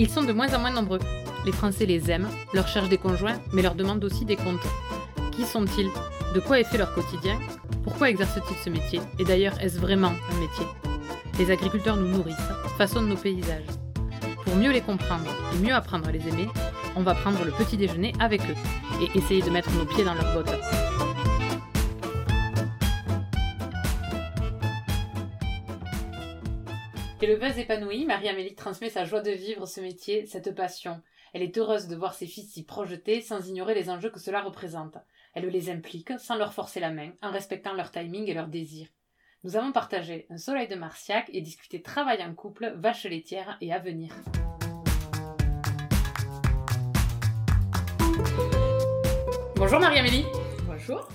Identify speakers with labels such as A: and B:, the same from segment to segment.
A: Ils sont de moins en moins nombreux. Les Français les aiment, leur cherchent des conjoints, mais leur demandent aussi des comptes. Qui sont-ils? De quoi est fait leur quotidien? Pourquoi exercent-ils ce métier? Et d'ailleurs, est-ce vraiment un métier? Les agriculteurs nous nourrissent, façonnent nos paysages. Pour mieux les comprendre et mieux apprendre à les aimer, on va prendre le petit déjeuner avec eux et essayer de mettre nos pieds dans leurs bottes. Éleveuse épanouie, Marie-Amélie transmet sa joie de vivre ce métier, cette passion. Elle est heureuse de voir ses fils s'y projeter sans ignorer les enjeux que cela représente. Elle les implique sans leur forcer la main, en respectant leur timing et leurs désirs. Nous avons partagé un soleil de Marciac et discuté travail en couple, vaches laitières et avenir. Bonjour Marie-Amélie.
B: Bonjour.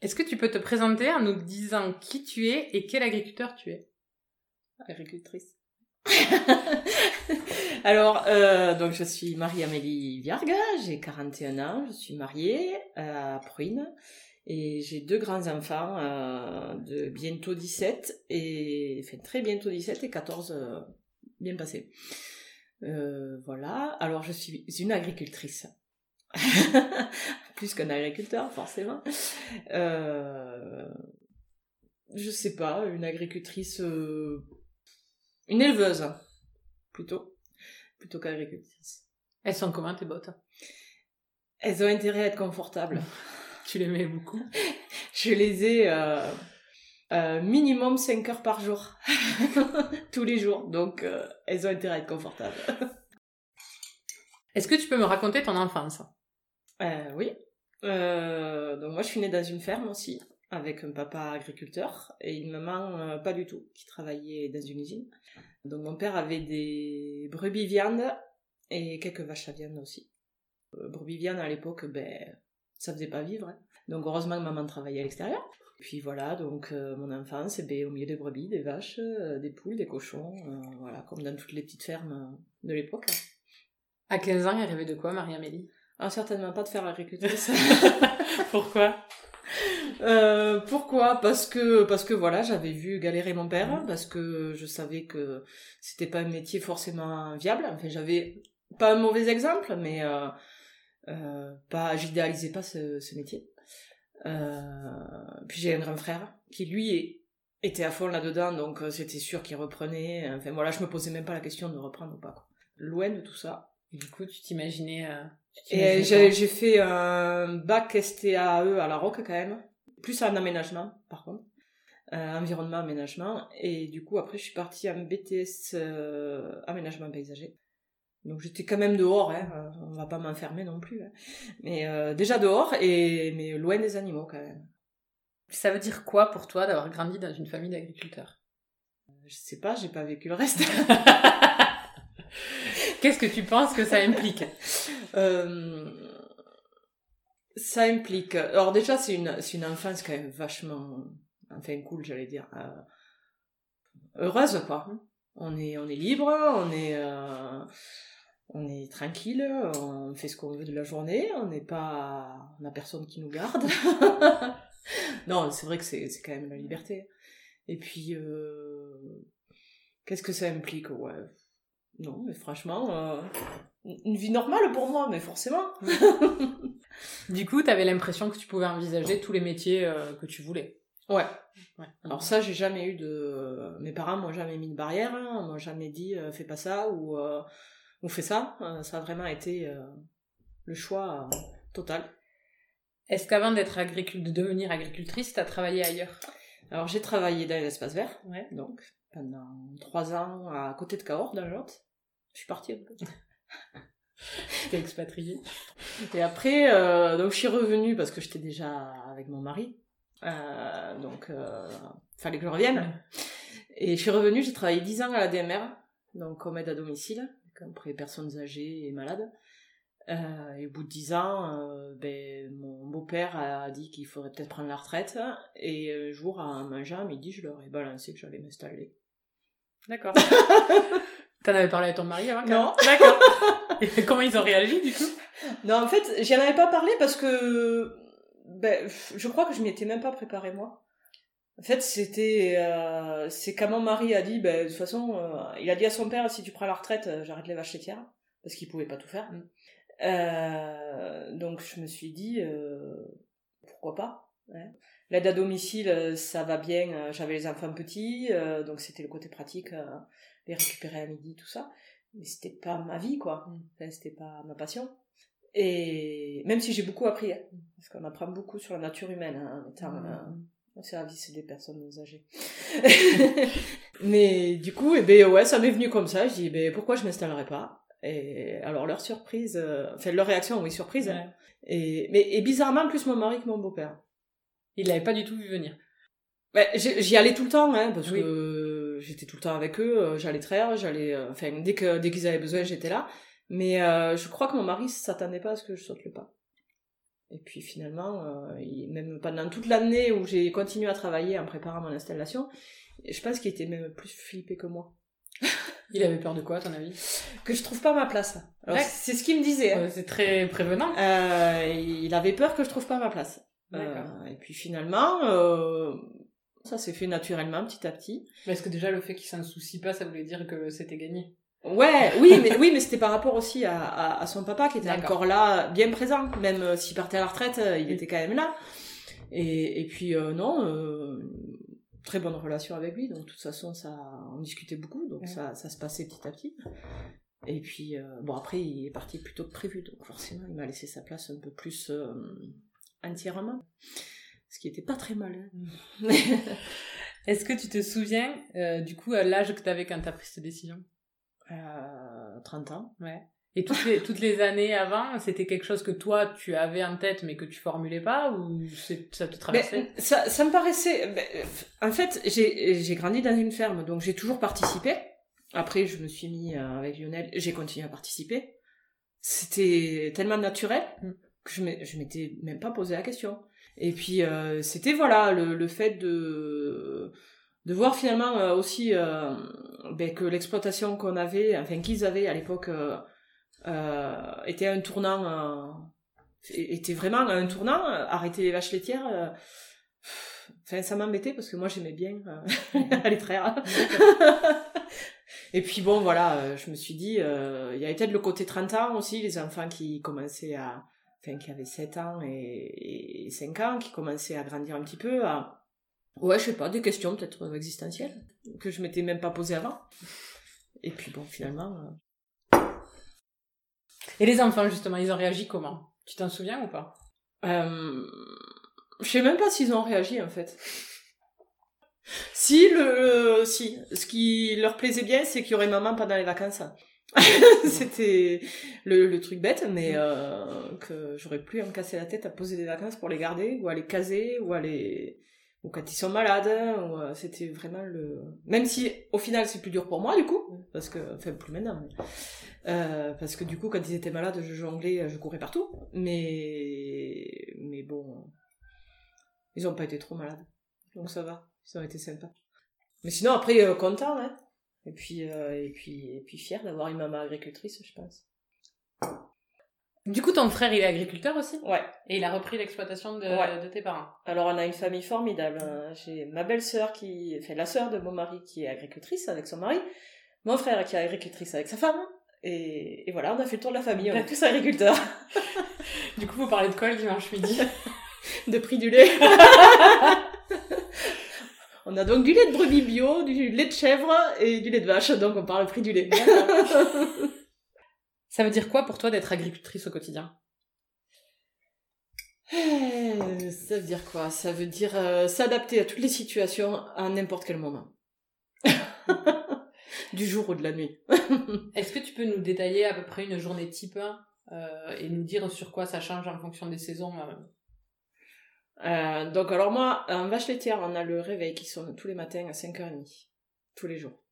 A: Est-ce que tu peux te présenter en nous disant qui tu es et quel agriculteur tu es?
B: Agricultrice. Alors, euh, donc je suis Marie-Amélie Viarga, j'ai 41 ans, je suis mariée à Pruine et j'ai deux grands-enfants euh, de bientôt 17 et enfin très bientôt 17 et 14 euh, bien passés. voilà, alors je suis une agricultrice. Plus qu'un agriculteur, forcément. Euh, je sais pas, une agricultrice, euh, une éleveuse, plutôt, plutôt qu'agricultrice.
A: Elles sont comment tes bottes?
B: Elles ont intérêt à être confortables.
A: tu les mets beaucoup?
B: Je les ai euh, euh minimum 5 heures par jour, tous les jours, donc euh, elles ont intérêt à être confortables.
A: Est-ce que tu peux me raconter ton enfance?
B: Oui. Donc moi, je suis née dans une ferme aussi, avec un papa agriculteur et une maman euh, pas du tout, qui travaillait dans une usine. Donc mon père avait des brebis viande et quelques vaches à viande aussi. brebis viande à l'époque, ben ça faisait pas vivre. Hein. Donc heureusement que maman travaillait à l'extérieur. Puis voilà, donc mon enfance, eh ben, au milieu des brebis, des vaches, des poules, des cochons, voilà, comme dans toutes les petites fermes de l'époque. Hein.
A: À 15 ans, il rêvait de quoi, Marie-Amélie?
B: Ah, certainement pas de faire agricultrice.
A: pourquoi?
B: Euh, Pourquoi? Parce que parce que voilà, j'avais vu galérer mon père, parce que je savais que c'était pas un métier forcément viable. Enfin, j'avais pas un mauvais exemple, mais euh, euh, pas, j'idéalisais pas ce, ce métier. Euh, puis j'ai un grand frère qui lui était à fond là-dedans, donc c'était sûr qu'il reprenait. Enfin voilà, je me posais même pas la question de reprendre ou pas. Quoi. Loin de tout ça.
A: du coup, tu t'imaginais
B: et j'ai fait un bac STAE à la Roque quand même, plus en aménagement par contre, euh, environnement aménagement. Et du coup après je suis partie en BTS euh, aménagement paysager. Donc j'étais quand même dehors, hein, euh, on va pas m'enfermer non plus, hein. mais euh, déjà dehors et mais loin des animaux quand même.
A: Ça veut dire quoi pour toi d'avoir grandi dans une famille d'agriculteurs?
B: Je sais pas, j'ai pas vécu le reste.
A: Qu'est-ce que tu penses que ça implique?
B: Euh, Ça implique. Alors déjà, c'est une, une enfance quand même vachement, enfin cool, j'allais dire, euh, heureuse quoi. On est, on est libre, on est, euh, on est tranquille, on fait ce qu'on veut de la journée, on n'est pas, on a personne qui nous garde. non, c'est vrai que c'est, c'est quand même la liberté. Et puis, qu'est-ce que ça implique? Ouais, non, mais franchement, euh, une vie normale pour moi, mais forcément.
A: du coup, tu avais l'impression que tu pouvais envisager tous les métiers euh, que tu voulais.
B: Ouais. ouais. Alors ça, j'ai jamais eu de... Mes parents m'ont jamais mis de barrière, hein, m'ont jamais dit euh, fais pas ça ou, ou fais ça. ça a vraiment été le choix total.
A: Est-ce qu'avant d'être agricul... de devenir agricultrice, tu as travaillé ailleurs?
B: Alors j'ai travaillé dans l'espace vert,
A: ouais.
B: donc pendant trois ans à côté de Cahors, dans le Lot. Je suis partie.
A: T'es expatriée.
B: Et après, euh, donc je suis revenue parce que j'étais déjà avec mon mari. Euh, donc, euh, fallait que je revienne. Et je suis revenue, j'ai travaillé dix ans à la DMR, donc comme aide à domicile, auprès des personnes âgées et malades. Euh, et au bout de dix ans, euh, ben, mon beau-père a dit qu'il faudrait peut-être prendre la retraite. Et un jour, en mangeant à midi, je leur ai balancé que j'allais m'installer.
A: D'accord. T'en avais parlé à ton mari avant
B: Non.
A: D'accord. Et comment ils ont réagi du coup?
B: Non, en fait, j'en avais pas parlé parce que ben, je crois que je m'y étais même pas préparée moi. En fait, c'était, euh, c'est quand mon mari a dit, ben, de toute façon, euh, il a dit à son père, si tu prends la retraite, euh, j'arrête les vaches laitières, parce qu'il pouvait pas tout faire.
A: Mm.
B: Euh, donc je me suis dit, pourquoi pas. hein. L'aide à domicile, ça va bien. J'avais les enfants petits, donc c'était le côté pratique, les récupérer à midi, tout ça. Mais c'était pas ma vie, quoi.
A: Mm.
B: Enfin, c'était pas ma passion. Et même si j'ai beaucoup appris, hein, parce qu'on apprend beaucoup sur la nature humaine hein, en étant euh, au service des personnes âgées. Mais du coup, eh ben ouais, ça m'est venu comme ça. Je dis, ben pourquoi je m'installerais pas? Et alors leur surprise, euh, enfin leur réaction, oui surprise. hein. Et mais et bizarrement plus mon mari que mon beau-père.
A: Il l'avait pas du tout vu venir.
B: J'y j'y allais tout le temps, hein, parce
A: Oui.
B: que j'étais tout le temps avec eux. euh, J'allais traire, j'allais, euh, enfin dès que dès qu'ils avaient besoin, j'étais là. Mais euh, je crois que mon mari s'attendait pas à ce que je saute le pas. Et puis finalement, il- même pendant toute l'année où j'ai continué à travailler en préparant mon installation, je pense qu'il était même plus flippé que moi.
A: Il avait peur de quoi, à ton avis?
B: Que je trouve pas ma place.
A: Ouais.
B: c'est ce qu'il me disait. hein.
A: C'est très prévenant.
B: Euh, il avait peur que je trouve pas ma place. Euh, et puis finalement, euh, ça s'est fait naturellement, petit à petit.
A: Parce que déjà, le fait qu'il s'en soucie pas, ça voulait dire que c'était gagné?
B: Ouais, oui, mais oui, mais c'était par rapport aussi à, à, à son papa qui était encore là, bien présent, même euh, s'il partait à la retraite, euh, il
A: Oui.
B: était quand même là. Et, et puis euh, non, euh, très bonne relation avec lui, donc de toute façon ça, on discutait beaucoup, donc
A: Ouais.
B: ça, ça se passait petit à petit. Et puis euh, bon après il est parti plus tôt que prévu, donc forcément il m'a laissé sa place un peu plus entièrement, ce qui était pas très mal. hein.
A: Est-ce que tu te souviens, euh, du coup, à l'âge que t'avais quand t'as pris cette décision?
B: Euh, 30 ans.
A: Ouais. Et toutes les, toutes les années avant, c'était quelque chose que toi, tu avais en tête, mais que tu formulais pas, ou ça te traversait?
B: Ben, ça, ça me paraissait. ben, en fait, j'ai grandi dans une ferme, donc j'ai toujours participé. Après, je me suis mis euh, avec Lionel, j'ai continué à participer. C'était tellement naturel
A: Mm.
B: que je je m'étais même pas posé la question. Et puis, euh, c'était voilà le, le fait de de voir finalement euh, aussi euh, ben, que l'exploitation qu'on avait, enfin qu'ils avaient à l'époque, était un tournant. était vraiment un tournant, arrêter les vaches laitières. Enfin, ça m'embêtait parce que moi j'aimais bien euh, aller. Et puis bon, voilà, je me suis dit, il y avait peut-être le côté 30 ans aussi, les enfants qui commençaient à. Enfin, qui avaient 7 ans et, et 5 ans, qui commençaient à grandir un petit peu, à. Ouais, je sais pas, des questions peut-être existentielles, que je m'étais même pas posées avant. Et puis bon, finalement. euh,
A: Et les enfants, justement, ils ont réagi comment? Tu t'en souviens ou pas?
B: Euh, je sais même pas s'ils ont réagi en fait. Si le, si, ce qui leur plaisait bien, c'est qu'il y aurait maman pendant les vacances. C'était le, le truc bête, mais euh, que j'aurais plus à me casser la tête à poser des vacances pour les garder ou à les caser ou à les ou quand ils sont malades. Ou, euh, C'était vraiment le. Même si au final c'est plus dur pour moi du coup, parce que enfin plus maintenant. mais- euh, parce que du coup, quand ils étaient malades, je jonglais, je courais partout. Mais, mais bon, ils ont pas été trop malades. Donc ça va, ils ont été sympas. Mais sinon, après, euh, content, hein. Et puis, euh, et puis, et puis fier d'avoir une maman agricultrice, je pense.
A: Du coup, ton frère, il est agriculteur aussi?
B: Ouais.
A: Et il a repris l'exploitation de,
B: Ouais.
A: de tes parents?
B: Alors, on a une famille formidable. hein. J'ai ma belle-sœur qui, enfin, la sœur de mon mari qui est agricultrice avec son mari. Mon frère qui est agricultrice avec sa femme. Et, et voilà, on a fait le tour de la famille. On est tous agriculteurs.
A: Du coup, vous parlez de quoi le dimanche midi?
B: De prix du lait. on a donc du lait de brebis bio, du lait de chèvre et du lait de vache, donc on parle prix du lait.
A: Ça veut dire quoi pour toi d'être agricultrice au quotidien?
B: Euh, Ça veut dire quoi? Ça veut dire euh, s'adapter à toutes les situations à n'importe quel moment. du jour ou de la nuit.
A: Est-ce que tu peux nous détailler à peu près une journée type euh, et nous dire sur quoi ça change en fonction des saisons euh?
B: Euh, donc alors moi, en vache laitière, on a le réveil qui sonne tous les matins à 5h30. Tous les jours.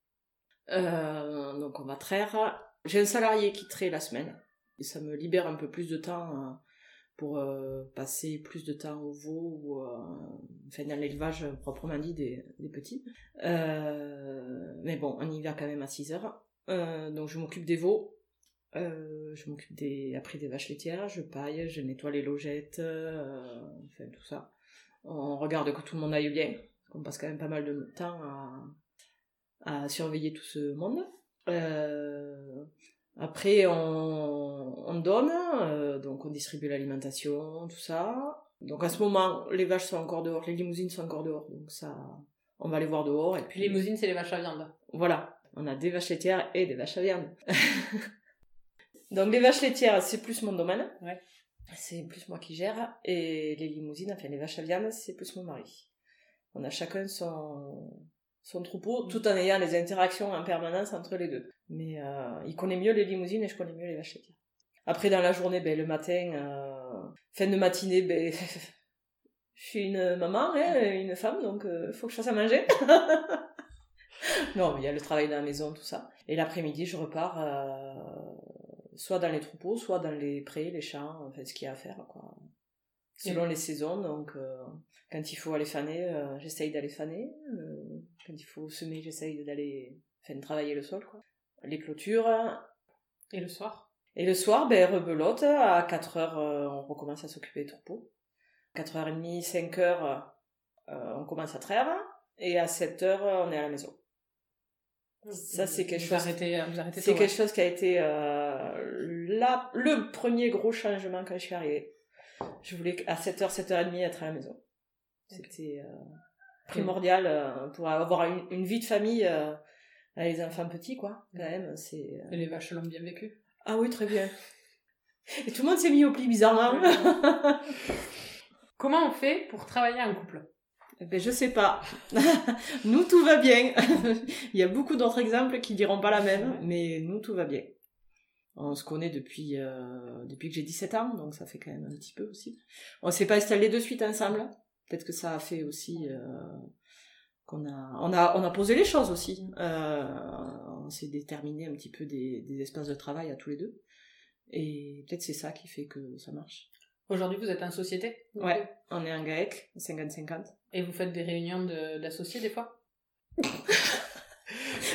B: Euh, donc on va traire. J'ai un salarié qui traite la semaine. Et ça me libère un peu plus de temps euh, pour euh, passer plus de temps au veau ou enfin, dans l'élevage proprement dit des, petits. Mais bon, on y va quand même à 6h. Euh, donc je m'occupe des veaux. Euh, je m'occupe des après des vaches laitières, je paille, je nettoie les logettes, euh, enfin tout ça. On regarde que tout le monde aille bien, On passe quand même pas mal de temps à, à surveiller tout ce monde. Euh, après, on, on donne, euh, donc on distribue l'alimentation, tout ça. Donc à ce moment, les vaches sont encore dehors, les limousines sont encore dehors, donc ça, on va les voir dehors. Et puis
A: Les limousines, c'est les vaches à viande.
B: voilà, on a des vaches laitières et des vaches à viande. donc les vaches laitières, c'est plus mon domaine.
A: Ouais.
B: C'est plus moi qui gère. Et les limousines, enfin les vaches à viande, c'est plus mon mari. On a chacun son, son troupeau, tout en ayant des interactions en permanence entre les deux. Mais euh, il connaît mieux les limousines et je connais mieux les vaches laitières. Après, dans la journée, ben, le matin, euh, fin de matinée, ben, je suis une maman, hein, une femme, donc il faut que je fasse à manger. non, mais il y a le travail de la maison, tout ça. Et l'après-midi, je repars euh, soit dans les troupeaux, soit dans les prés, les champs, enfin, ce qu'il y a à faire, quoi. Selon les saisons, donc euh, quand il faut aller faner, euh, j'essaye d'aller faner. euh, quand il faut semer, j'essaye d'aller enfin, travailler le sol, quoi. Les clôtures,
A: Et le soir?
B: Et le soir, ben, rebelote, à 4 heures, euh, on recommence à s'occuper des troupeaux. 4h30, 5 heures, euh, on commence à traire, et à 7 heures, on est à la maison. Ça, c'est quelque
A: vous
B: chose-
A: Arrêtez, vous arrêtez
B: C'est
A: tôt,
B: quelque
A: ouais.
B: chose qui a été euh, la, le premier gros changement quand je suis arrivée. Je voulais à 7h, 7h30 être à la maison. C'était euh, primordial euh, pour avoir une, une vie de famille euh, avec les enfants petits, quoi. Quand même, c'est... euh,
A: Et les vaches l'ont bien vécu.
B: Ah oui, très bien. Et tout le monde s'est mis au pli bizarrement.
A: Comment on fait pour travailler en couple?
B: Ben, je sais pas. nous, tout va bien. Il y a beaucoup d'autres exemples qui diront pas la même, mais nous, tout va bien. On se connaît depuis, euh, depuis que j'ai 17 ans, donc ça fait quand même un petit peu aussi. On s'est pas installés de suite ensemble. Peut-être que ça a fait aussi euh, qu'on a, on a, on a posé les choses aussi. Euh, on s'est déterminé un petit peu des, des espaces de travail à tous les deux. Et peut-être c'est ça qui fait que ça marche.
A: Aujourd'hui, vous êtes en société
B: Ouais. On est en GAEC, 50-50.
A: Et vous faites des réunions de- d'associés des fois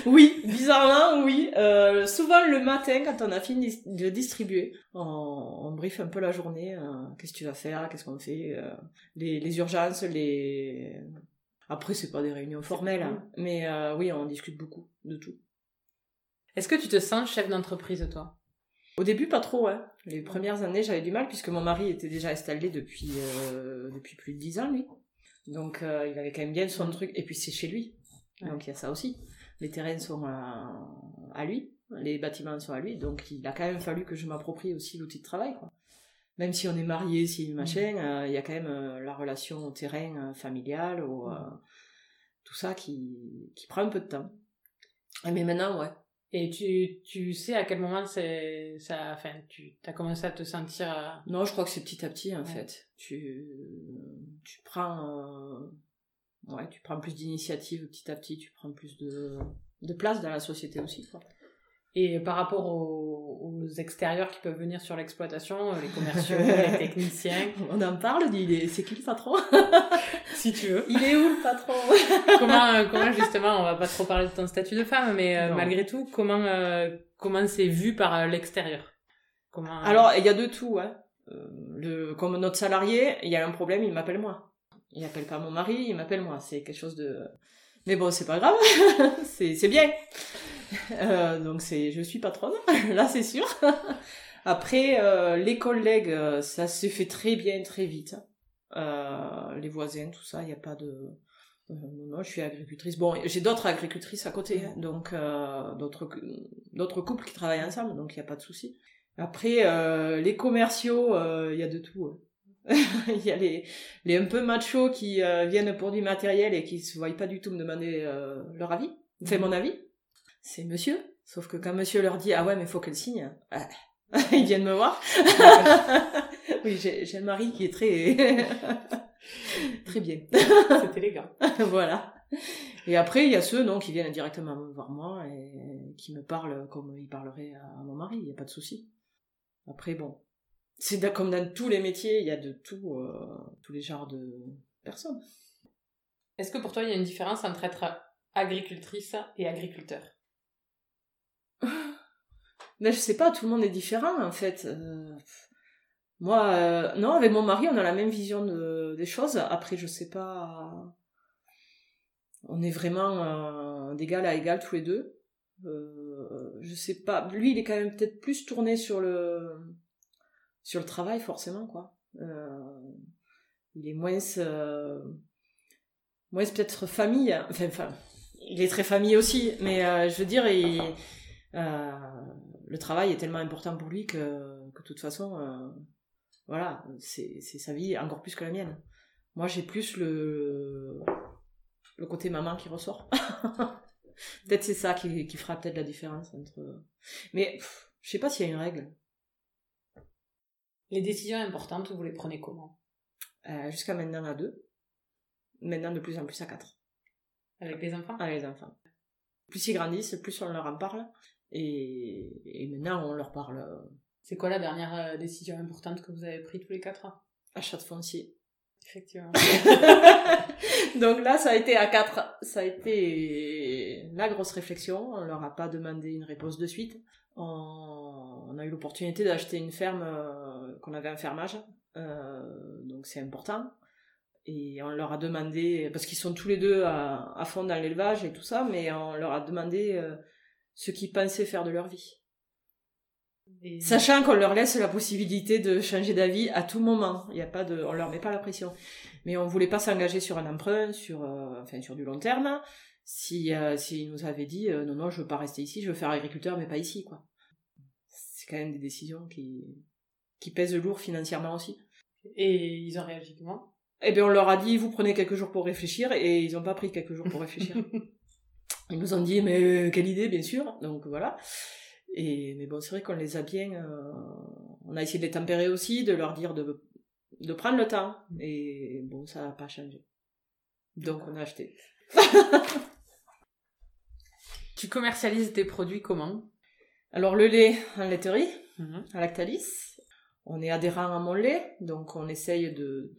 B: Oui, bizarrement, oui. Euh, souvent le matin, quand on a fini de distribuer, on, on briefe un peu la journée. euh, qu'est-ce que tu vas faire Qu'est-ce qu'on fait euh, les, les urgences, les... Après, c'est pas des réunions formelles, hein, mais oui, on discute beaucoup de tout.
A: Est-ce que tu te sens chef d'entreprise, toi?
B: Au début, pas trop, hein. Les premières années, j'avais du mal, puisque mon mari était déjà installé depuis, euh, depuis plus de 10 ans, lui. Donc, euh, il avait quand même bien son truc. Et puis, c'est chez lui.
A: Ouais.
B: Donc, il y a ça aussi. Les terrains sont à, à lui. Les bâtiments sont à lui. Donc, il a quand même fallu que je m'approprie aussi l'outil de travail, quoi. Même si on est marié, si machin, euh, il y a quand même euh, la relation au terrain familial, au, euh, tout ça qui, qui prend un peu de temps. Mais maintenant, ouais.
A: Et tu, tu sais à quel moment c'est ça enfin tu as commencé à te sentir euh,
B: Non, je crois que c'est petit à petit en
A: Ouais.
B: fait. Tu, tu prends, euh, ouais, tu prends plus d'initiative petit à petit. Tu prends plus de, de place dans la société aussi. Quoi.
A: et par rapport aux, aux extérieurs qui peuvent venir sur l'exploitation, euh, les commerciaux, les techniciens,
B: On en parle. C'est qui le patron?
A: si tu veux.
B: Il est où le patron?
A: Comment, euh, comment justement, on va pas trop parler de ton statut de femme, mais euh, malgré tout, comment euh, comment c'est vu par euh, l'extérieur? Comment euh,
B: Alors, il y a de tout. Hein. Le, comme notre salarié, il y a un problème, il m'appelle moi. Il appelle pas mon mari, il m'appelle moi. C'est quelque chose de. Mais bon, c'est pas grave. c'est c'est bien. Euh, donc c'est, je suis patronne. Là, c'est sûr. Après, euh, les collègues, ça s'est fait très bien, très vite. Euh, les voisins, tout ça, il n'y a pas de. euh, non, je suis agricultrice. Bon, j'ai d'autres agricultrices à côté, hein, donc euh, d'autres d'autres couples qui travaillent ensemble, donc il n'y a pas de souci. Après, les commerciaux, il y a de tout. hein. Il y a les, les un peu machos qui viennent pour du matériel et qui se voient pas du tout me demander leur avis, enfin mon avis. C'est monsieur. Sauf que quand monsieur leur dit ah ouais mais faut qu'elle signe, ah, ils viennent me voir. oui j'ai un mari qui est très très bien.
A: c'est élégant.
B: voilà. Et après, il y a ceux non, qui viennent directement me voir moi et qui me parlent comme ils parleraient à mon mari, il n'y a pas de souci. Après, bon, c'est comme dans tous les métiers, il y a de tout, euh, tous les genres de personnes.
A: Est-ce que pour toi, il y a une différence entre être agricultrice et agriculteur?
B: Mais je sais pas, tout le monde est différent en fait. Euh, moi, euh, non, avec mon mari, on a la même vision de- des choses. Après, je sais pas. on est vraiment d'égal à égal tous les deux. je sais pas, lui il est quand même peut-être plus tourné sur le sur le travail forcément quoi. il est moins moins peut-être famille, enfin, il est très famille aussi, mais je veux dire le travail est tellement important pour lui que, que de toute façon, euh, voilà, c'est sa vie encore plus que la mienne. Moi, j'ai plus le, le côté maman qui ressort. peut-être c'est ça qui, qui fera peut-être la différence entre. Mais je sais pas s'il y a une règle.
A: Les décisions importantes, vous les prenez comment?
B: Euh, Jusqu'à maintenant à deux. Maintenant de plus en plus à quatre.
A: Avec les enfants?
B: Avec les enfants. Plus ils grandissent, plus on leur en parle. Et, maintenant, on leur parle. Euh,
A: C'est quoi la dernière euh, décision importante que vous avez prise tous les quatre
B: Achat de foncier.
A: Effectivement.
B: Donc là, ça a été à quatre. Ça a été la grosse réflexion. On leur a pas demandé une réponse de suite. On, a eu l'opportunité d'acheter une ferme euh, qu'on avait un fermage. donc c'est important. Et on leur a demandé, parce qu'ils sont tous les deux à, fond dans l'élevage et tout ça, mais on leur a demandé ce qu'ils pensaient faire de leur vie. Sachant qu'on leur laisse la possibilité de changer d'avis à tout moment. Il y a pas de, on leur met pas la pression. Mais on voulait pas s'engager sur un emprunt, sur, euh, enfin, sur du long terme. Si, euh, s'ils nous avaient dit, euh, non, non, je veux pas rester ici, je veux faire agriculteur, mais pas ici, quoi. C'est quand même des décisions qui, qui pèsent lourd financièrement aussi.
A: Et ils ont réagi comment?
B: Eh bien, on leur a dit, vous prenez quelques jours pour réfléchir, et ils ont pas pris quelques jours pour réfléchir. Ils nous ont dit, mais euh, quelle idée, bien sûr. Donc voilà. Et, mais bon, c'est vrai qu'on les a bien. Euh, on a essayé de les tempérer aussi, de leur dire de, de prendre le temps. Et bon, ça n'a pas changé. Donc on a acheté.
A: tu commercialises tes produits comment?
B: Alors le lait en laiterie, mhm. à Lactalis. On est adhérent à mon lait, donc on essaye de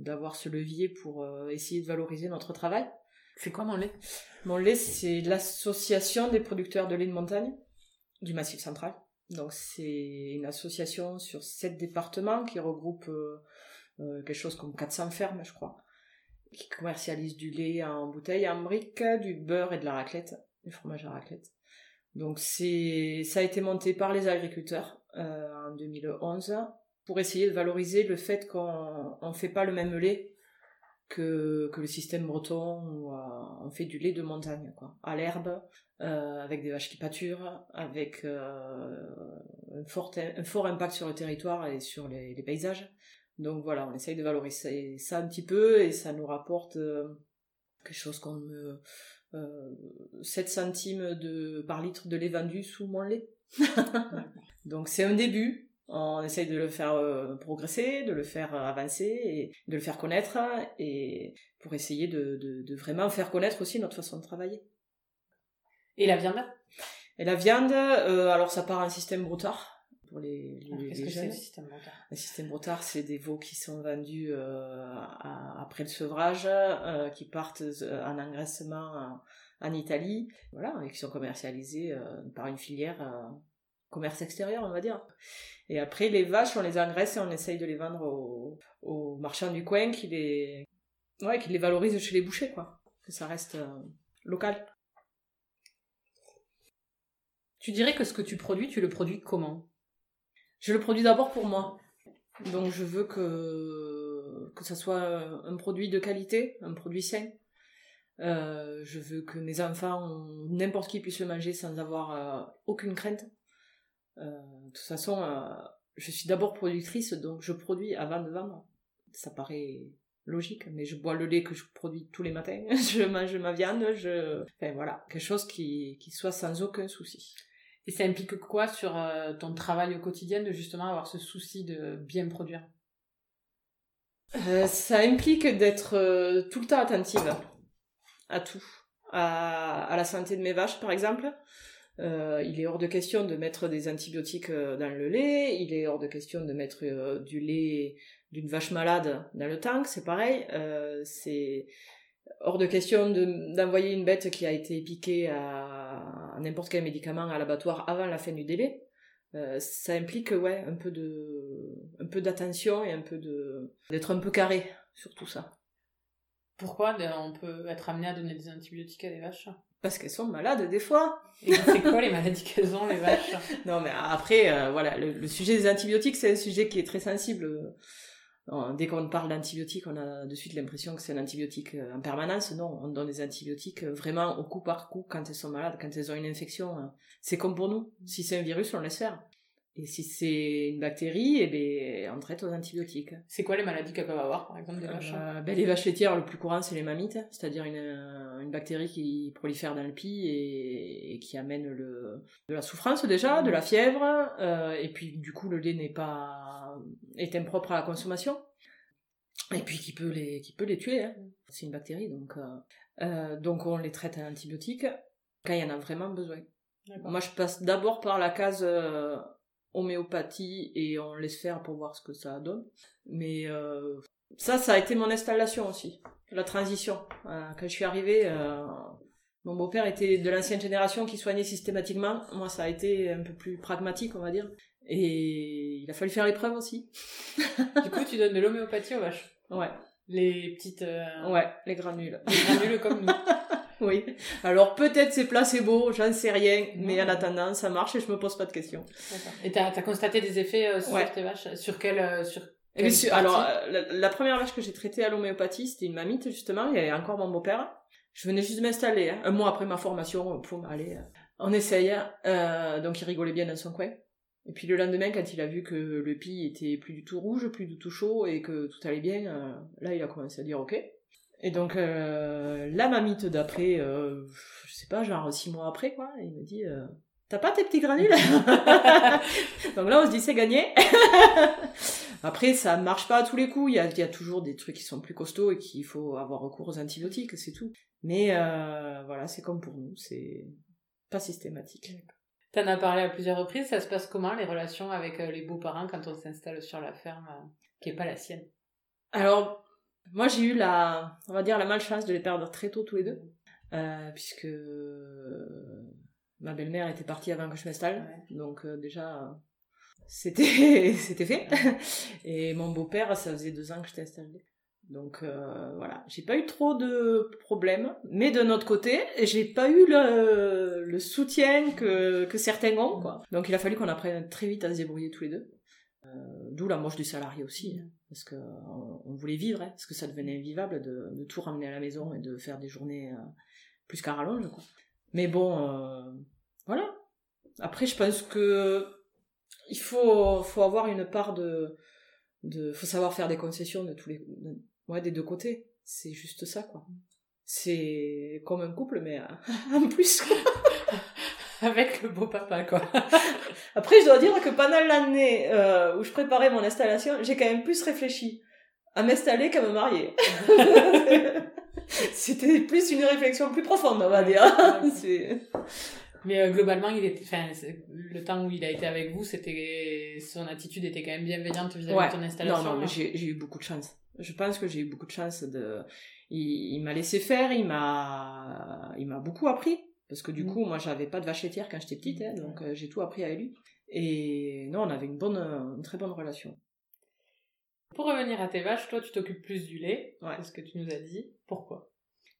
B: d'avoir ce levier pour euh, essayer de valoriser notre travail.
A: C'est quoi mon lait?
B: Mon lait, c'est l'association des producteurs de lait de montagne du Massif central. Donc c'est une association sur sept départements qui regroupe euh, euh, quelque chose comme 400 fermes, je crois, qui commercialise du lait en bouteille, en brique, du beurre et de la raclette, du fromage à raclette. Donc c'est ça a été monté par les agriculteurs euh, en 2011 pour essayer de valoriser le fait qu'on ne fait pas le même lait que, que le système breton où euh, on fait du lait de montagne, quoi, à l'herbe, euh, avec des vaches qui pâturent, avec euh, un, fort, un fort impact sur le territoire et sur les, les, paysages. Donc voilà, on essaye de valoriser ça un petit peu et ça nous rapporte quelque chose comme 7 centimes de, par litre de lait vendu sous mon lait. Donc c'est un début, on essaye de le faire euh, progresser, de le faire avancer et de le faire connaître et pour essayer de, de, vraiment faire connaître aussi notre façon de travailler.
A: Et la viande?
B: Et la viande, euh, alors ça part un système broutard pour les,
A: les, Qu'est-ce que c'est le système broutard
B: Le système broutard, c'est des veaux qui sont vendus euh, après le sevrage, qui partent en engraissement en, Italie, voilà, et qui sont commercialisés par une filière commerce extérieur, on va dire. Et après, les vaches, on les engraisse et on essaye de les vendre aux, marchands du coin qui les, ouais, qui les valorisent chez les bouchers, quoi. Que ça reste euh, local.
A: Tu dirais que ce que tu produis, tu le produis comment?
B: Je le produis d'abord pour moi. Donc je veux que, que ça soit un produit de qualité, un produit sain. Euh, je veux que mes enfants, n'importe qui puisse le manger sans avoir euh, aucune crainte. Euh, de toute façon, euh, je suis d'abord productrice, donc je produis avant de vendre. Ça paraît logique, mais je bois le lait que je produis tous les matins, je mange ma viande, je... Enfin voilà, quelque chose qui, qui soit sans aucun souci.
A: Et ça implique quoi sur euh, ton travail au quotidien de justement avoir ce souci de bien produire?
B: Ça implique d'être tout le temps attentive à tout. À, à, la santé de mes vaches par exemple, euh, il est hors de question de mettre des antibiotiques euh, dans le lait, il est hors de question de mettre euh, du lait d'une vache malade dans le tank, c'est pareil. c'est hors de question d'envoyer une bête qui a été piquée à, n'importe quel médicament à l'abattoir avant la fin du délai. ça implique ouais un peu d'attention et un peu d'être un peu carré sur tout ça.
A: Pourquoi on peut être amené à donner des antibiotiques à des vaches?
B: Parce qu'elles sont malades des fois.
A: Et c'est quoi les maladies qu'elles ont, les vaches?
B: Non, mais après, euh, voilà, le, sujet des antibiotiques, c'est un sujet qui est très sensible. dès qu'on parle d'antibiotiques, on a de suite l'impression que c'est un antibiotique euh, en permanence. Non, on donne des antibiotiques euh, vraiment au coup par coup quand elles sont malades, quand elles ont une infection. C'est comme pour nous. Si c'est un virus, on laisse faire. Et si c'est une bactérie, eh ben, on traite aux antibiotiques.
A: C'est quoi les maladies qu'elles peuvent avoir, par exemple, des vaches
B: euh, ben, Les vaches laitières, le plus courant, c'est les mammites, c'est-à-dire une, une, bactérie qui prolifère dans le pis et, qui amène le, de la souffrance déjà, de la fièvre, euh, et puis du coup, le lait n'est pas est impropre à la consommation, et puis qui peut les, qui peut les tuer. Hein. C'est une bactérie, donc, euh, euh donc on les traite à l'antibiotique quand il y en a vraiment besoin. Moi, je passe d'abord par la case euh, homéopathie et on laisse faire pour voir ce que ça donne. Mais euh, ça, ça a été mon installation aussi, la transition. Euh, quand je suis arrivée, euh, mon beau-père était de l'ancienne génération qui soignait systématiquement. Moi, ça a été un peu plus pragmatique, on va dire. Et il a fallu faire l'épreuve aussi.
A: du coup, tu donnes de l'homéopathie aux vaches
B: Ouais.
A: Les petites...
B: Ouais, les granules.
A: Les granules comme nous.
B: oui. Alors peut-être c'est placebo, j'en sais rien, mais en attendant, ça marche et je me pose pas de questions.
A: Et t'as as constaté des effets euh, sur tes vaches Sur quelle, euh, sur
B: eh Alors, euh, la, première vache que j'ai traitée à l'homéopathie, c'était une mamite justement, il y avait encore mon beau-père. Je venais juste de m'installer, hein, un mois après ma formation, pour aller, on essaye. Hein. donc il rigolait bien dans son coin. Et puis le lendemain, quand il a vu que le pis était plus du tout rouge, plus du tout chaud et que tout allait bien, là il a commencé à dire ok. Et donc, euh, la mamite d'après, euh, je sais pas, genre six mois après, quoi, il me dit euh, T'as pas tes petits granules? Donc là, on se dit C'est gagné Après, ça marche pas à tous les coups, il y a, y a, toujours des trucs qui sont plus costauds et qu'il faut avoir recours aux antibiotiques, c'est tout. Mais voilà, c'est comme pour nous, c'est pas systématique.
A: T'en as parlé à plusieurs reprises, ça se passe comment les relations avec les beaux-parents quand on s'installe sur la ferme qui est pas la sienne?
B: Alors, moi, j'ai eu la, on va dire, la malchance de les perdre très tôt tous les deux, euh, puisque ma belle-mère était partie avant que je m'installe, donc euh, déjà c'était c'était fait. Et mon beau-père, ça faisait deux ans que j'étais installée. Donc euh, voilà, j'ai pas eu trop de problèmes, mais de notre côté, j'ai pas eu le, soutien que, que certains ont. Quoi. Donc il a fallu qu'on apprenne très vite à se débrouiller tous les deux. D'où la moche du salarié aussi. Hein parce que on, voulait vivre, hein, parce que ça devenait invivable de, tout ramener à la maison et de faire des journées euh, plus qu'à rallonge. Mais bon, euh, voilà. Après, je pense que il faut, faut avoir une part de, de, faut savoir faire des concessions de tous les, ouais, des deux côtés. C'est juste ça, quoi. C'est comme un couple, mais euh, en plus, quoi.
A: avec le beau papa, quoi.
B: Après, je dois dire que pendant l'année euh, où je préparais mon installation, j'ai quand même plus réfléchi à m'installer qu'à me marier. C'était plus une réflexion plus profonde, on va dire.
A: Mais euh, globalement, il était, enfin, le temps où il a été avec vous, c'était, son attitude était quand même bienveillante vis-à-vis de ton installation.
B: Non, non, mais j'ai eu beaucoup de chance. Je pense que j'ai eu beaucoup de chance de, il, il m'a laissé faire, il m'a, il m'a beaucoup appris. Parce que du mm. coup, moi, j'avais pas de vache laitière quand j'étais petite, hein, donc euh, j'ai tout appris à lui. Et non, on avait une bonne, une très bonne relation.
A: Pour revenir à tes vaches, toi, tu t'occupes plus du lait, ouais. c'est ce que tu nous as dit. Pourquoi?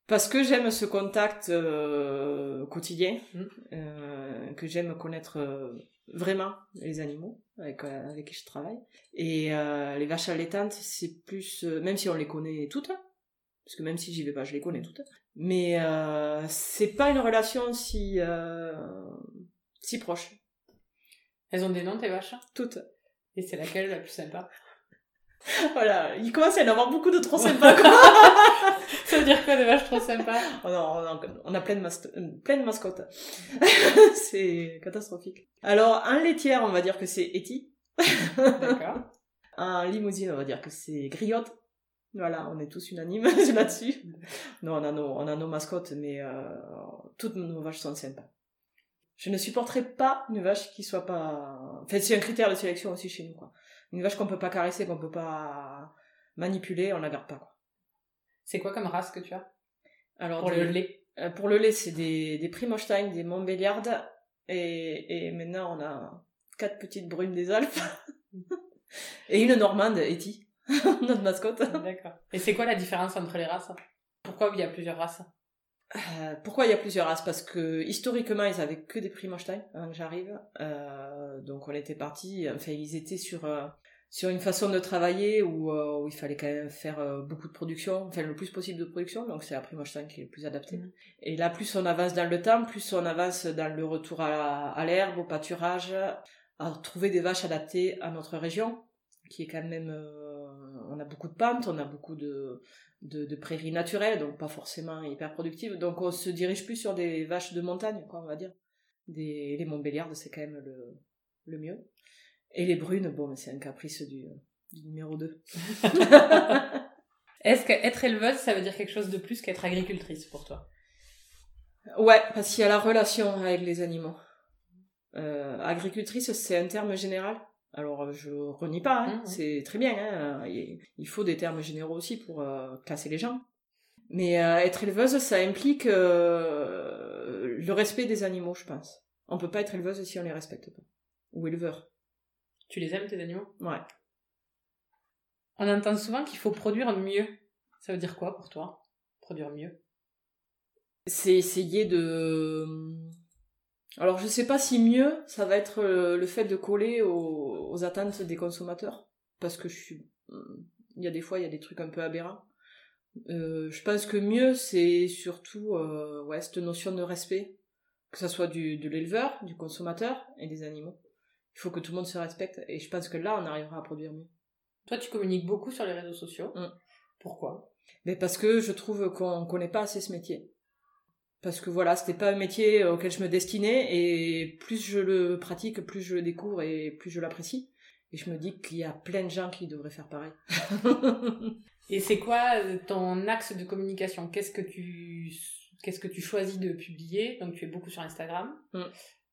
B: Parce que j'aime ce contact euh, quotidien, mm. euh, que j'aime connaître vraiment les animaux avec, avec qui je travaille. Et les vaches allaitantes, c'est plus, même si on les connaît toutes, parce que même si j'y vais pas, je les connais toutes. Mais euh, c'est pas une relation si euh, si proche.
A: Elles ont des noms tes vaches?
B: Toutes.
A: Et c'est laquelle la plus sympa?
B: Voilà, il commence à y en avoir beaucoup de trop sympas. Quoi.
A: Ça veut dire quoi des vaches trop sympas?
B: Oh non, on a plein de, euh, plein de mascottes. c'est catastrophique. Alors, un laitière, on va dire que c'est Eti. D'accord. Un limousine, on va dire que c'est Griotte. Voilà, on est tous unanimes là-dessus. Non, on a nos, on a nos mascottes, mais euh, toutes nos vaches sont sympas. Je ne supporterai pas une vache qui soit pas. Enfin, c'est un critère de sélection aussi chez nous, quoi. Une vache qu'on peut pas caresser, qu'on peut pas manipuler, on la garde pas, quoi.
A: C'est quoi comme race que tu as?
B: Alors pour le lait. Euh, pour le lait, c'est des des Primostein, des Montbéliardes, et et maintenant on a quatre petites brunes des Alpes et une Normande, Etty. notre mascotte.
A: D'accord. Et c'est quoi la différence entre les races? Pourquoi il y a plusieurs races?
B: Euh, pourquoi il y a plusieurs races? Parce que historiquement, ils avaient que des prix Holstein avant que j'arrive. Euh, donc on était parti. Enfin, ils étaient sur euh, sur une façon de travailler où, euh, où il fallait quand même faire euh, beaucoup de production, enfin le plus possible de production. Donc c'est la prix Holstein qui est le plus adapté. Et là, plus on avance dans le temps, plus on avance dans le retour à, à l'herbe, au pâturage, à trouver des vaches adaptées à notre région, qui est quand même. euh, on a beaucoup de pentes, on a beaucoup de de, de prairies naturelles, donc pas forcément hyper productives. Donc on se dirige plus sur des vaches de montagne, quoi, on va dire. Des, les Montbéliardes, c'est quand même le, le mieux. Et les brunes, bon, mais c'est un caprice du, du numéro 2.
A: Est-ce qu'être éleveuse, ça veut dire quelque chose de plus qu'être agricultrice pour toi?
B: Ouais, parce qu'il y a la relation avec les animaux. Euh, agricultrice, c'est un terme général. Alors, je renie pas, hein,
A: Mhm.
B: c'est très bien. Hein, il faut des termes généraux aussi pour euh, classer les gens. Mais euh, être éleveuse, ça implique euh, le respect des animaux, je pense. On peut pas être éleveuse si on les respecte pas. Ou éleveur.
A: Tu les aimes tes animaux?
B: Ouais.
A: On entend souvent qu'il faut produire mieux. Ça veut dire quoi pour toi Produire mieux?
B: C'est essayer de... Alors je sais pas si mieux, ça va être euh, le fait de coller aux, aux attentes des consommateurs. Parce que je suis... Il y a des fois, il y a des trucs un peu aberrants. Euh, je pense que mieux, c'est surtout euh, ouais, cette notion de respect. Que ça soit du, de l'éleveur, du consommateur et des animaux. Il faut que tout le monde se respecte. Et je pense que là, on arrivera à produire mieux.
A: Toi, tu communiques beaucoup sur les réseaux sociaux.
B: Mm.
A: Pourquoi?
B: Mais parce que je trouve qu'on connaît pas assez ce métier. Parce que voilà, c'était pas un métier auquel je me destinais et plus je le pratique, plus je le découvre et plus je l'apprécie. Et je me dis qu'il y a plein de gens qui devraient faire pareil.
A: Et c'est quoi euh, ton axe de communication? Qu'est-ce que tu qu'est-ce que tu choisis de publier? Donc tu es beaucoup sur Instagram.
B: Mm.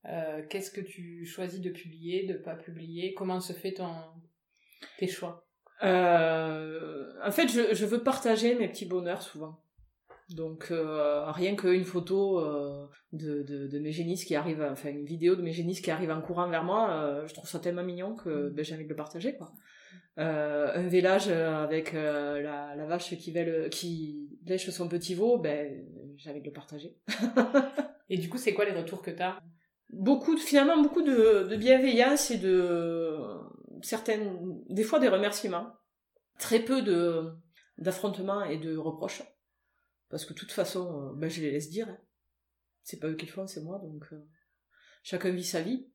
A: Euh, qu'est-ce que tu choisis de publier, de pas publier? Comment se fait ton tes choix?
B: Euh, en fait, je, je veux partager mes petits bonheurs souvent. Donc euh, rien qu'une photo euh, de, de, de mes génisses qui arrivent, enfin une vidéo de mes génisses qui arrivent en courant vers moi, je trouve ça tellement mignon que ben, j'ai envie de le partager. Quoi. Un vélage avec la, la vache qui, vèle, qui lèche son petit veau, ben, j'ai envie de le partager.
A: Et du coup, c'est quoi les retours que tu as
B: beaucoup de, finalement beaucoup de, de bienveillance et de certaines des fois des remerciements très peu de d'affrontements et de reproches parce que de toute façon euh, ben, je les laisse dire hein. c'est pas eux qui le font c'est moi donc euh, chacun vit sa vie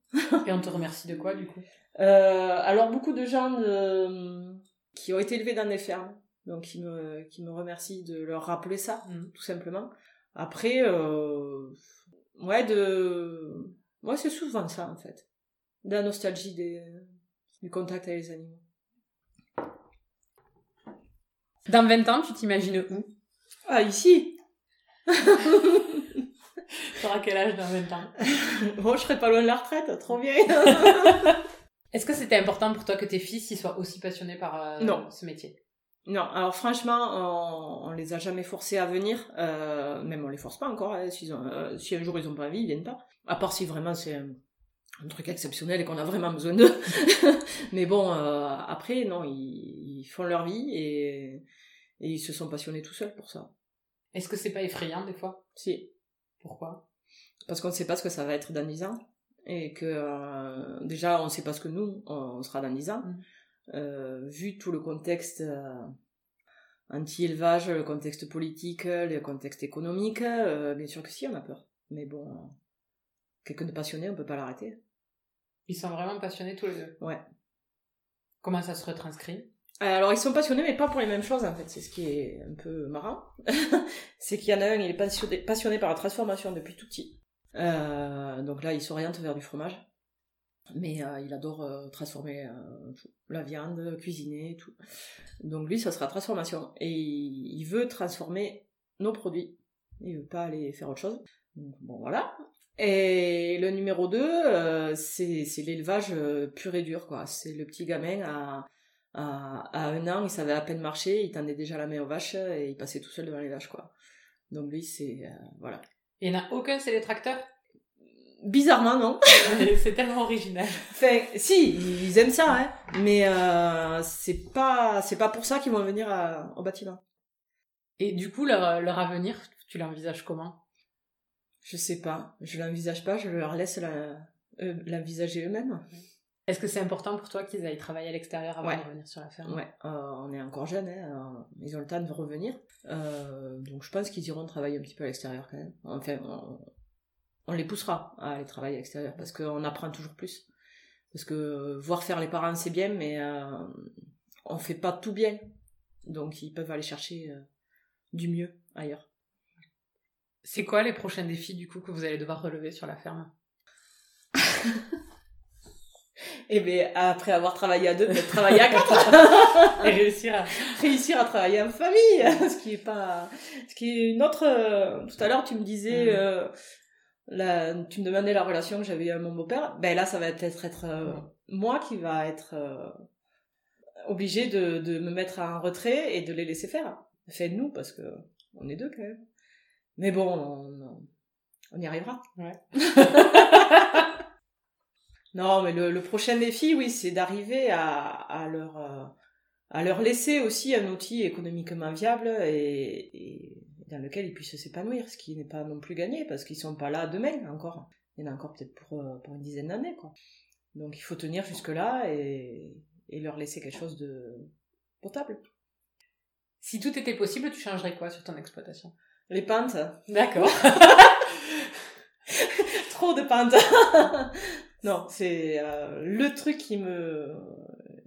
A: Et on te remercie de quoi du coup?
B: Euh, alors beaucoup de gens de- qui ont été élevés dans des fermes donc qui me qui me remercient de leur rappeler ça
A: Mm.
B: tout simplement. Après, euh, ouais, de, ouais, c'est souvent ça en fait, de la nostalgie des, du contact avec les animaux.
A: Dans 20 ans, tu t'imagines où?
B: Ah ici,
A: Tu auras quel âge dans 20 ans?
B: Bon, je serais pas loin de la retraite, trop bien.
A: Est-ce que c'était important pour toi que tes fils ils soient aussi passionnés par euh,
B: Non.
A: ce métier?
B: Non, alors franchement, on, on les a jamais forcés à venir, euh, même on les force pas encore. hein, ont, euh, si un jour ils ont pas envie, ils viennent pas. À part si vraiment c'est un, un truc exceptionnel et qu'on a vraiment besoin d'eux. Mais bon, euh, après, non, ils, ils font leur vie et, et ils se sont passionnés tout seuls pour ça.
A: Est-ce que c'est pas effrayant des fois?
B: Si,
A: Pourquoi?
B: Parce qu'on ne sait pas ce que ça va être dans 10 ans. Et que déjà, on ne sait pas ce que nous, on sera dans 10 ans.
A: Mm.
B: Euh, vu tout le contexte euh, anti-élevage, le contexte politique, le contexte économique, euh, bien sûr que si, on a peur. Mais bon, euh, quelqu'un de passionné, on peut pas l'arrêter.
A: Ils sont vraiment passionnés tous les deux.
B: Ouais.
A: Comment ça se retranscrit?
B: Alors, ils sont passionnés, mais pas pour les mêmes choses, en fait. C'est ce qui est un peu marrant. c'est qu'il y en a un, il est passionné, passionné par la transformation depuis tout petit. Euh, donc là, il s'oriente vers du fromage. Mais euh, il adore euh, transformer euh, la viande, cuisiner, tout. Donc lui, ça sera transformation. Et il veut transformer nos produits. Il veut pas aller faire autre chose. Donc bon, voilà. Et le numéro 2, c'est l'élevage pur et dur, quoi. C'est le petit gamin à, un an, il savait à peine marcher, il tendait déjà la main aux vaches et il passait tout seul devant les vaches, quoi. Donc lui, c'est... voilà.
A: Il n'y en a aucun, c'est les tracteurs?
B: Bizarrement, non?
A: C'est tellement original.
B: Enfin, si, ils aiment ça, hein. Mais euh, c'est pas, c'est pas pour ça qu'ils vont venir à- au bâtiment.
A: Et du coup, leur, leur avenir, tu l'envisages comment?
B: Je sais pas. Je l'envisage pas, je leur laisse l'envisager eux-mêmes.
A: Est-ce que c'est important pour toi qu'ils aillent travailler à l'extérieur avant
B: Ouais.
A: de revenir sur la ferme?
B: Ouais, euh, on est encore jeunes, hein, euh, ils ont le temps de revenir. Euh, donc je pense qu'ils iront travailler un petit peu à l'extérieur quand même. Enfin, on, on les poussera à aller travailler à l'extérieur parce qu'on apprend toujours plus. Parce que euh, voir faire les parents c'est bien, mais euh, on fait pas tout bien. Donc ils peuvent aller chercher euh, du mieux ailleurs.
A: C'est quoi les prochains défis du coup que vous allez devoir relever sur la ferme?
B: Et bien après avoir travaillé à deux, peut-être travailler à quatre.
A: Et réussir à...
B: réussir à travailler en famille, ce qui est pas, ce qui est une autre. Tout à l'heure, tu me disais, euh, la, tu me demandais la relation que j'avais avec mon beau-père. Ben là, ça va peut-être être euh, moi qui va être euh, obligée de, de me mettre en retrait et de les laisser faire. Enfin nous, parce que on est deux quand même. Mais bon, on, on y arrivera.
A: Ouais.
B: Non, mais le, le prochain défi, oui, c'est d'arriver à, à leur euh, à leur laisser aussi un outil économiquement viable et, et dans lequel ils puissent s'épanouir, ce qui n'est pas non plus gagné parce qu'ils sont pas là demain encore. Il y en a encore peut-être pour, euh, pour une dizaine d'années, quoi. Donc il faut tenir jusque là et, et leur laisser quelque chose de potable.
A: Si tout était possible, tu changerais quoi sur ton exploitation?
B: Les pentes,
A: D'accord.
B: trop de pentes. non, c'est euh, le truc qui me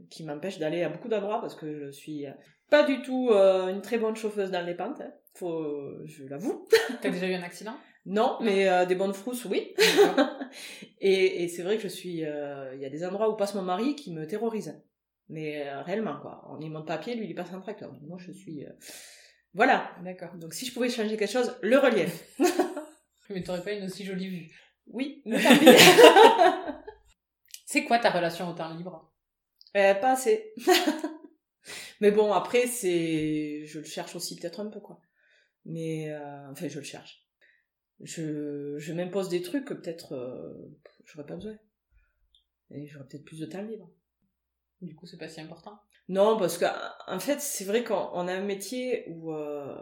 B: qui m'empêche d'aller à beaucoup d'endroits parce que je suis pas du tout euh, une très bonne chauffeuse dans les pentes. hein. Faut, je l'avoue.
A: T'as déjà eu un accident?
B: Non, mais euh, des bonnes frousses, oui. Et, et c'est vrai que je suis. euh, Il y a des endroits où passe mon mari qui me terrorisent. Mais euh, réellement, quoi. On y monte pas à pied, lui, il passe en tracteur. Moi, je suis. euh, Voilà.
A: D'accord.
B: Donc si je pouvais changer quelque chose, le relief.
A: Mais t'aurais pas une aussi jolie vue.
B: Oui.
A: C'est quoi ta relation au temps libre?
B: Euh, pas assez. Mais bon, après, c'est. Je le cherche aussi peut-être un peu, quoi. Mais. euh, Enfin, je le cherche. Je, m'impose des trucs que peut-être. euh, J'aurais pas besoin. Et j'aurais peut-être plus de temps libre.
A: Du coup, c'est pas si important.
B: Non, parce que en fait, c'est vrai qu'on on a un métier où euh,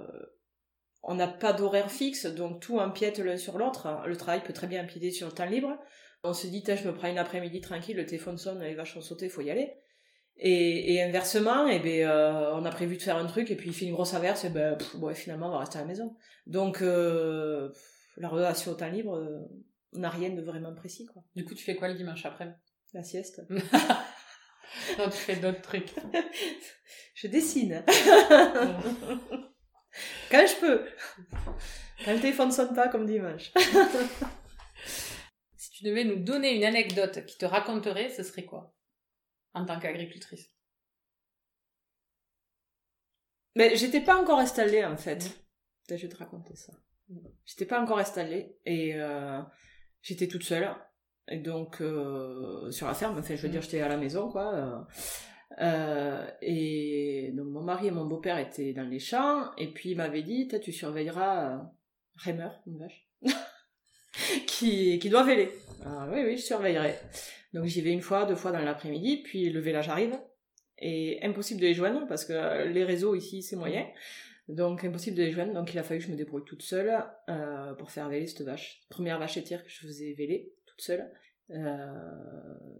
B: on n'a pas d'horaire fixe, donc tout empiète l'un sur l'autre. Le travail peut très bien empiéter sur le temps libre. On se dit, je me prends une après-midi tranquille, le téléphone sonne, les vaches ont sauté, faut y aller. Et, et inversement, eh ben, euh, on a prévu de faire un truc et puis il fait une grosse averse, et ben, pff, ouais, finalement, on va rester à la maison. Donc, euh, la relation au temps libre, euh, on n'a rien de vraiment précis, quoi.
A: Du coup, tu fais quoi le dimanche après?
B: La sieste.
A: Non, tu fais d'autres trucs.
B: Je dessine. Quand je peux. Quand le téléphone sonne pas comme dimanche.
A: si tu devais nous donner une anecdote qui te raconterait, ce serait quoi? En tant qu'agricultrice.
B: Mais j'étais pas encore installée en fait. Je vais te raconter ça.
A: Mm.
B: J'étais pas encore installée et euh, j'étais toute seule. Et donc euh, sur la ferme, enfin je veux
A: Mm.
B: dire j'étais à la maison quoi. euh, et donc mon mari et mon beau-père étaient dans les champs et puis il m'avait dit tu surveilleras Reimer, une vache, qui, qui doit véler. Ah, oui, oui, je surveillerai. Donc j'y vais une fois, deux fois dans l'après-midi, puis le vélage arrive. Et impossible de les joindre parce que les réseaux ici c'est moyen. Donc impossible de les joindre, donc il a fallu que je me débrouille toute seule euh, pour faire véler cette vache. Première vache étire que je faisais véler toute seule. Euh,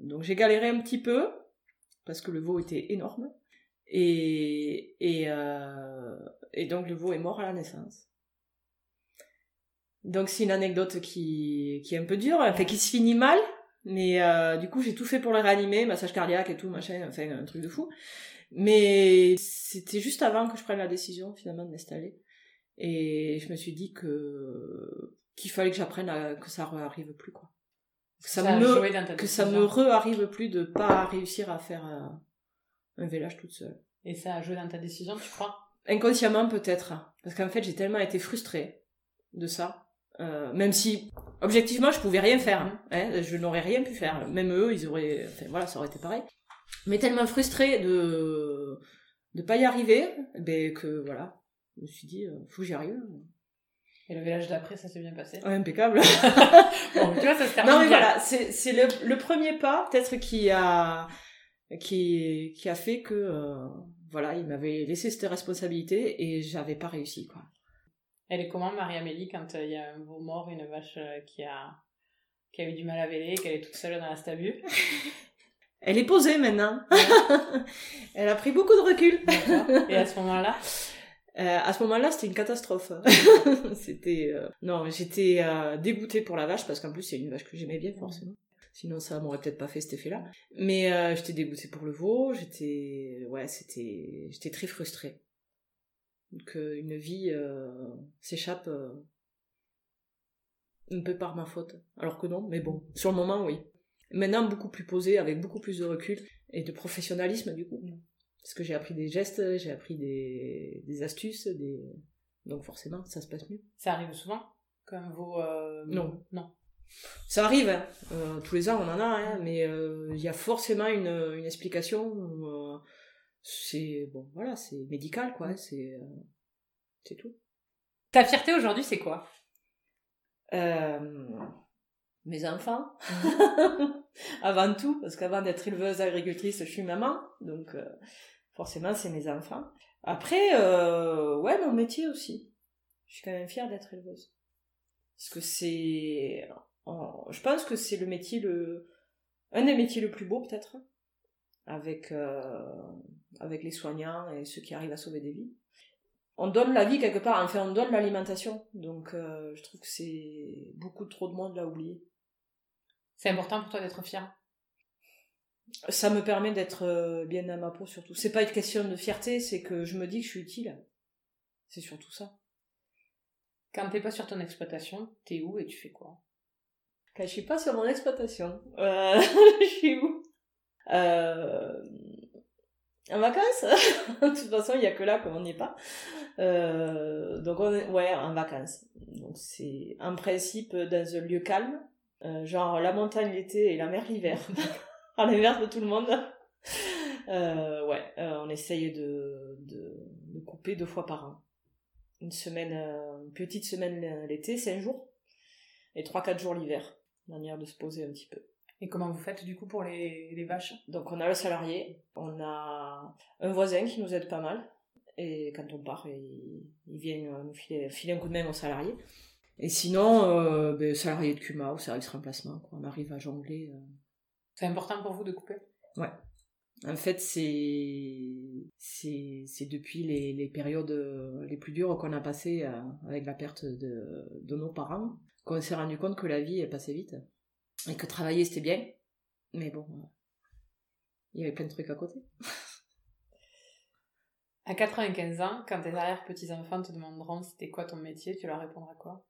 B: donc j'ai galéré un petit peu parce que le veau était énorme. Et, et, euh, et donc le veau est mort à la naissance. Donc c'est une anecdote qui, qui est un peu dure, enfin qui se finit mal, mais euh, du coup j'ai tout fait pour le réanimer, massage cardiaque et tout, machin, enfin un truc de fou. Mais c'était juste avant que je prenne la décision finalement de m'installer. Et je me suis dit que qu'il fallait que j'apprenne à que ça arrive plus quoi. Que ça,
A: a
B: me que ça me re-arrive plus de pas réussir à faire un, un vélage toute seule.
A: Et ça a joué dans ta décision, tu crois?
B: Inconsciemment peut-être, parce qu'en fait j'ai tellement été frustrée de ça, euh, même si objectivement je pouvais rien faire,
A: Mhm.
B: hein, je n'aurais rien pu faire, même eux ils auraient, enfin voilà ça aurait été pareil, mais tellement frustrée de de pas y arriver, ben que voilà, je me suis dit euh, faut que j'y arrive,
A: Et le village d'après, ça s'est bien passé?
B: Impeccable.
A: Bon, tu vois, ça se termine
B: non mais
A: bien.
B: voilà, c'est c'est le, le premier pas peut-être qui a qui qui a fait que euh, voilà, il m'avait laissé cette responsabilité et j'avais pas réussi, quoi.
A: Elle est comment, Marie-Amélie, quand il y a un veau mort, une vache qui a, qui a eu du mal à véler, qu'elle est toute seule dans la stabule?
B: Elle est posée maintenant. Elle a pris beaucoup de recul.
A: Et à ce moment-là?
B: Euh, à ce moment-là, c'était une catastrophe. c'était euh, non, j'étais euh, dégoûtée pour la vache parce qu'en plus c'est une vache que j'aimais bien forcément. Sinon ça m'aurait peut-être pas fait cet effet-là. Mais euh, j'étais dégoûtée pour le veau. J'étais ouais, c'était j'étais très frustrée que une vie s'échappe un peu par ma faute. Alors que non, mais bon, sur le moment oui. Maintenant beaucoup plus posée, avec beaucoup plus de recul et de professionnalisme du coup. Parce que j'ai appris des gestes, j'ai appris des, des astuces, des... donc forcément, ça se passe mieux.
A: Ça arrive souvent Comme vos... Euh,
B: non.
A: Non.
B: Ça arrive, hein. euh, tous les ans on en a, hein, mais euh, il y a forcément une, une explication. C'est bon, voilà, c'est médical, quoi. Mm. C'est c'est tout.
A: Ta fierté aujourd'hui, c'est quoi?
B: Mes enfants. Mm. avant tout, parce qu'avant d'être éleveuse agricultrice, je suis maman, donc forcément c'est mes enfants. Après, euh, ouais, mon métier aussi. Je suis quand même fière d'être éleveuse. Parce que c'est... Je pense que c'est le métier le... Un des métiers le plus beau peut-être. Avec, euh, avec les soignants et ceux qui arrivent à sauver des vies. On donne la vie quelque part, enfin on donne l'alimentation. Donc euh, je trouve que c'est beaucoup trop de monde l'a oublié.
A: C'est important pour toi d'être fière
B: ça me permet d'être euh, bien dans ma peau surtout. C'est pas une question de fierté, c'est que je me dis que je suis utile. C'est surtout ça.
A: Quand t'es pas sur ton exploitation, t'es où et tu fais quoi?
B: Quand je suis pas sur mon exploitation, euh, je suis où? En vacances De toute façon, il y a que là qu'on n'y est pas. Euh, donc on est, ouais, en vacances. Donc c'est en principe dans un lieu calme, euh, genre la montagne l'été et la mer l'hiver. à l'inverse de tout le monde. Euh, ouais, euh, on essaye de, de, de, couper deux fois par an. Une semaine, euh, une petite semaine l'été, cinq jours, et trois quatre jours l'hiver, manière de se poser un petit peu.
A: Et comment vous faites du coup pour les, les vaches?
B: Donc on a le salarié, on a un voisin qui nous aide pas mal, et quand on part, il, il vient nous filer, filer, un coup de main au salarié. Et sinon, euh, ben, salarié de CUMA ou service remplacement, quoi. on arrive à jongler. Euh,
A: c'est important pour vous de couper?
B: Ouais. En fait, c'est c'est depuis les, les périodes les plus dures qu'on a passées euh, avec la perte de, de nos parents qu'on s'est rendu compte que la vie est passée vite et que travailler c'était bien, mais bon, il y avait plein de trucs à côté.
A: À 95 ans, quand tes arrière-petits-enfants te demanderont c'était quoi ton métier, tu leur répondras quoi?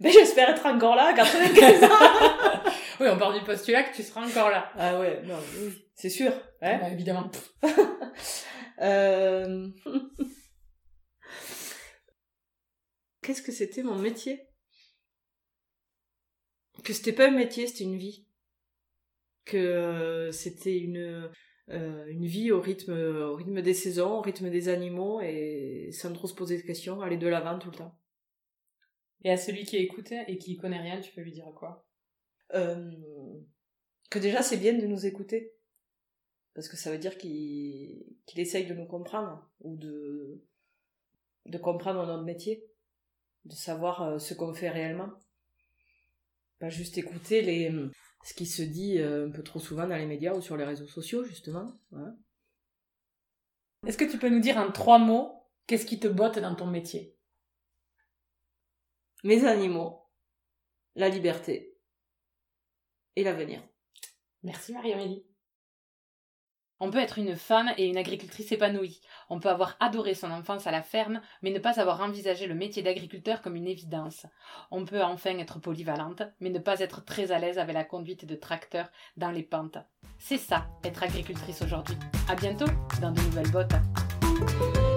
B: Ben j'espère être encore là à 95 ans
A: Oui, on part du postulat que tu seras encore là.
B: Ah ouais, non, oui, c'est sûr.
A: Hein? Bah, évidemment.
B: euh... Qu'est-ce que c'était mon métier? Que c'était pas un métier, c'était une vie. Que euh, c'était une euh, une vie au rythme au rythme des saisons, au rythme des animaux et sans trop se poser de questions, aller de l'avant tout le temps.
A: Et à celui qui écoute et qui connaît rien, tu peux lui dire quoi?
B: Euh, que déjà c'est bien de nous écouter. Parce que ça veut dire qu'il qu'il essaye de nous comprendre, ou de, de comprendre notre métier, de savoir ce qu'on fait réellement. Pas juste écouter les, ce qui se dit euh, un peu trop souvent dans les médias ou sur les réseaux sociaux, justement.
A: Est-ce que tu peux nous dire en trois mots, qu'est-ce qui te botte dans ton métier?
B: Mes animaux, la liberté et l'avenir.
A: Merci Marie-Amélie. On peut être une femme et une agricultrice épanouie. On peut avoir adoré son enfance à la ferme, mais ne pas avoir envisagé le métier d'agriculteur comme une évidence. On peut enfin être polyvalente, mais ne pas être très à l'aise avec la conduite de tracteur dans les pentes. C'est ça, être agricultrice aujourd'hui. À bientôt dans de nouvelles bottes.